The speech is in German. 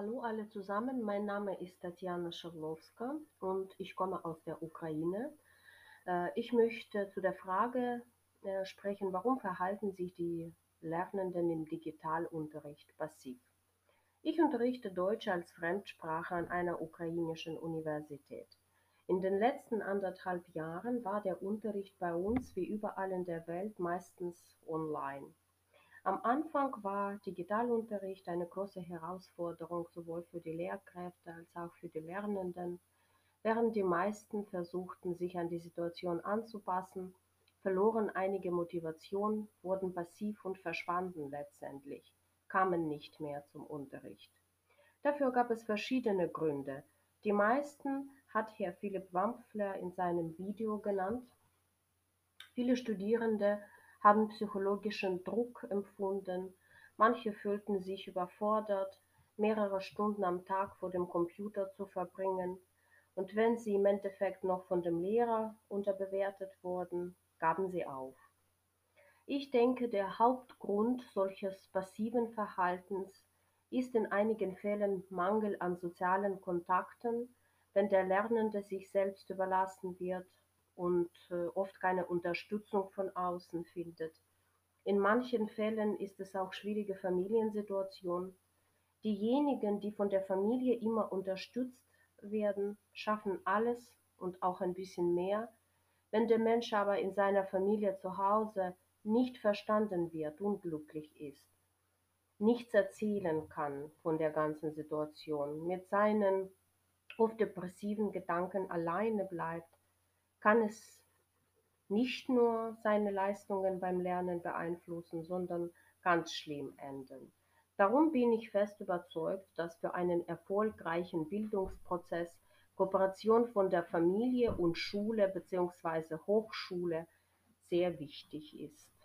Hallo alle zusammen, mein Name ist Tatjana Schawlowska und ich komme aus der Ukraine. Äh, ich möchte zu der Frage äh, sprechen, warum verhalten sich die Lernenden im Digitalunterricht passiv? Ich unterrichte Deutsch als Fremdsprache an einer ukrainischen Universität. In den letzten anderthalb Jahren war der Unterricht bei uns wie überall in der Welt meistens online. Am Anfang war Digitalunterricht eine große Herausforderung sowohl für die Lehrkräfte als auch für die Lernenden. Während die meisten versuchten, sich an die Situation anzupassen, verloren einige Motivation, wurden passiv und verschwanden letztendlich, kamen nicht mehr zum Unterricht. Dafür gab es verschiedene Gründe. Die meisten hat Herr Philipp Wampfler in seinem Video genannt. Viele Studierende haben psychologischen Druck empfunden, manche fühlten sich überfordert, mehrere Stunden am Tag vor dem Computer zu verbringen, und wenn sie im Endeffekt noch von dem Lehrer unterbewertet wurden, gaben sie auf. Ich denke, der Hauptgrund solches passiven Verhaltens ist in einigen Fällen Mangel an sozialen Kontakten, wenn der Lernende sich selbst überlassen wird und äh, oft keine Unterstützung von außen findet. In manchen Fällen ist es auch schwierige Familiensituation. Diejenigen, die von der Familie immer unterstützt werden, schaffen alles und auch ein bisschen mehr. Wenn der Mensch aber in seiner Familie zu Hause nicht verstanden wird, unglücklich ist, nichts erzählen kann von der ganzen Situation, mit seinen oft depressiven Gedanken alleine bleibt, kann es nicht nur seine Leistungen beim Lernen beeinflussen, sondern ganz schlimm enden. Darum bin ich fest überzeugt, dass für einen erfolgreichen Bildungsprozess Kooperation von der Familie und Schule bzw. Hochschule sehr wichtig ist.